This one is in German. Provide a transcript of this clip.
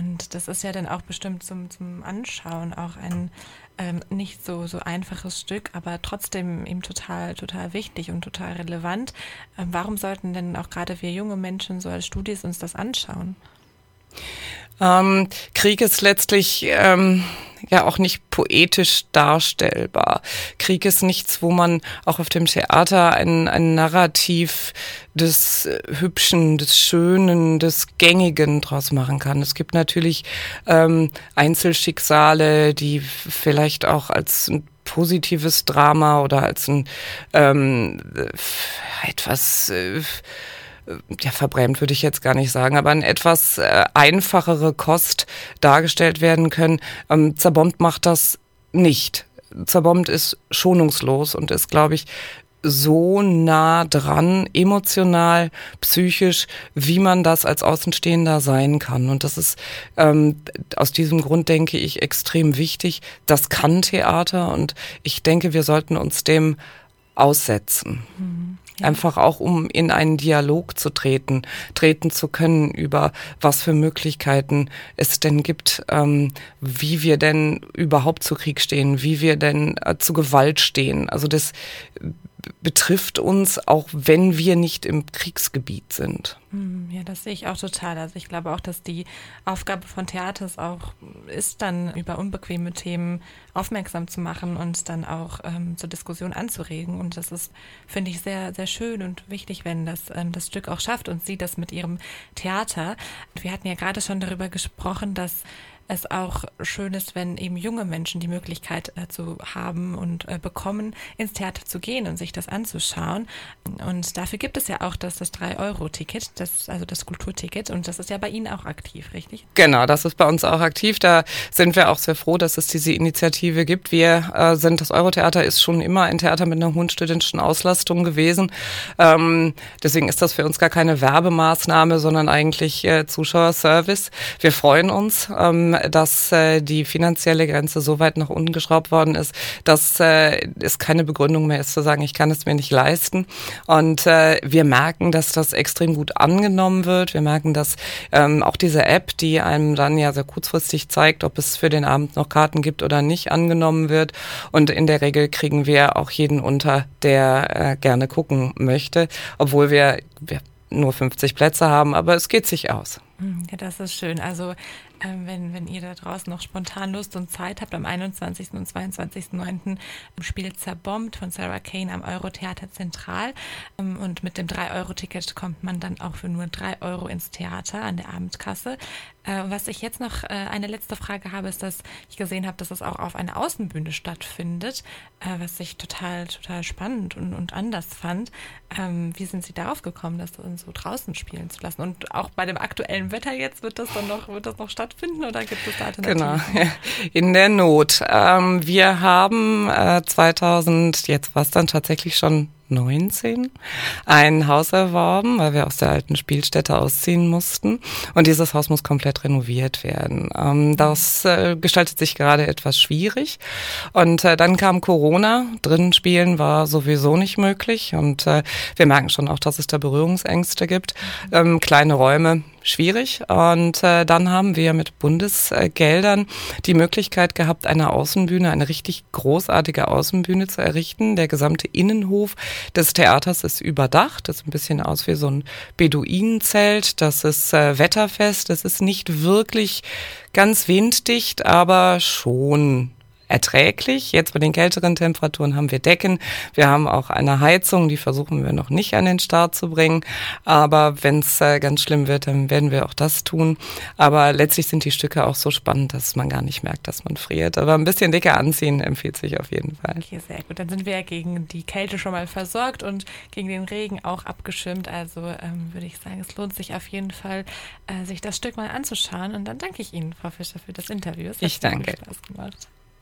und das ist ja dann auch bestimmt zum, zum Anschauen auch ein ähm, nicht so, so einfaches Stück, aber trotzdem eben total, total wichtig und total relevant. Ähm, warum sollten denn auch gerade wir junge Menschen so als Studis uns das anschauen? Ähm, Krieg ist letztlich ähm, ja auch nicht poetisch darstellbar. Krieg ist nichts, wo man auch auf dem Theater ein, ein Narrativ des Hübschen, des Schönen, des Gängigen draus machen kann. Es gibt natürlich ähm, Einzelschicksale, die vielleicht auch als ein positives Drama oder als ein ähm, etwas äh, ja, verbrämt würde ich jetzt gar nicht sagen, aber eine etwas äh, einfachere Kost dargestellt werden können. Ähm, Zerbombt macht das nicht. Zerbombt ist schonungslos und ist, glaube ich, so nah dran, emotional, psychisch, wie man das als Außenstehender sein kann. Und das ist ähm, aus diesem Grund, denke ich, extrem wichtig. Das kann Theater und ich denke, wir sollten uns dem aussetzen. Mhm. Einfach auch, um in einen Dialog zu treten, treten zu können über was für Möglichkeiten es denn gibt, ähm, wie wir denn überhaupt zu Krieg stehen, wie wir denn äh, zu Gewalt stehen. Also das betrifft uns, auch wenn wir nicht im Kriegsgebiet sind. Hm, ja, das sehe ich auch total. Also ich glaube auch, dass die Aufgabe von Theaters auch ist, dann über unbequeme Themen aufmerksam zu machen und dann auch ähm, zur Diskussion anzuregen. Und das ist, finde ich, sehr, sehr schön und wichtig, wenn das ähm, das Stück auch schafft und sie das mit ihrem Theater. Wir hatten ja gerade schon darüber gesprochen, dass es auch schön ist, wenn eben junge Menschen die Möglichkeit äh, haben und äh, bekommen, ins Theater zu gehen und sich das anzuschauen. Und dafür gibt es ja auch das, das 3-Euro-Ticket, das, also das Kulturticket. Und das ist ja bei Ihnen auch aktiv, richtig? Genau, das ist bei uns auch aktiv. Da sind wir auch sehr froh, dass es diese Initiative gibt. Wir äh, sind, das Eurotheater ist schon immer ein Theater mit einer hohen studentischen Auslastung gewesen. Ähm, deswegen ist das für uns gar keine Werbemaßnahme, sondern eigentlich äh, Zuschauerservice. Wir freuen uns. Ähm, dass äh, die finanzielle Grenze so weit nach unten geschraubt worden ist, dass äh, es keine Begründung mehr ist zu sagen, ich kann es mir nicht leisten. Und äh, wir merken, dass das extrem gut angenommen wird. Wir merken, dass ähm, auch diese App, die einem dann ja sehr kurzfristig zeigt, ob es für den Abend noch Karten gibt oder nicht, angenommen wird. Und in der Regel kriegen wir auch jeden unter, der äh, gerne gucken möchte, obwohl wir, wir nur 50 Plätze haben, aber es geht sich aus. Ja, das ist schön. Also ähm, wenn, wenn ihr da draußen noch spontan Lust und Zeit habt, am 21. und 22.09. spielt Zerbombt von Sarah Kane am Eurotheater Zentral. Ähm, und mit dem 3-Euro-Ticket kommt man dann auch für nur 3 Euro ins Theater an der Abendkasse. Äh, was ich jetzt noch, äh, eine letzte Frage habe, ist, dass ich gesehen habe, dass es auch auf einer Außenbühne stattfindet, äh, was ich total, total spannend und, und anders fand. Ähm, wie sind Sie darauf gekommen, das so draußen spielen zu lassen? Und auch bei dem aktuellen Wetter jetzt wird das dann noch, wird das noch stattfinden oder gibt es da Alternativen? Genau, in der Not. Ähm, wir haben 2000, jetzt war es dann tatsächlich schon 19 ein Haus erworben, weil wir aus der alten Spielstätte ausziehen mussten. Und dieses Haus muss komplett renoviert werden. Ähm, das äh, gestaltet sich gerade etwas schwierig. Und äh, dann kam Corona. Drinnen spielen war sowieso nicht möglich. Und äh, wir merken schon auch, dass es da Berührungsängste gibt. Ähm, kleine Räume, schwierig. Und äh, dann haben wir mit Bundesgeldern die Möglichkeit gehabt, eine Außenbühne, eine richtig großartige Außenbühne zu errichten. Der gesamte Innenhof des Theaters ist überdacht. Das sieht ein bisschen aus wie so ein Beduinenzelt. Das ist äh, wetterfest. Das ist nicht wirklich ganz winddicht, aber schon erträglich. Jetzt bei den kälteren Temperaturen haben wir Decken. Wir haben auch eine Heizung, die versuchen wir noch nicht an den Start zu bringen. Aber wenn es äh, ganz schlimm wird, dann werden wir auch das tun. Aber letztlich sind die Stücke auch so spannend, dass man gar nicht merkt, dass man friert. Aber ein bisschen dicker anziehen empfiehlt sich auf jeden Fall. Okay, sehr gut. Dann sind wir ja gegen die Kälte schon mal versorgt und gegen den Regen auch abgeschirmt. Also ähm, würde ich sagen, es lohnt sich auf jeden Fall, äh, sich das Stück mal anzuschauen. Und dann danke ich Ihnen, Frau Fischer, für das Interview. Es ich danke. Spaß gemacht.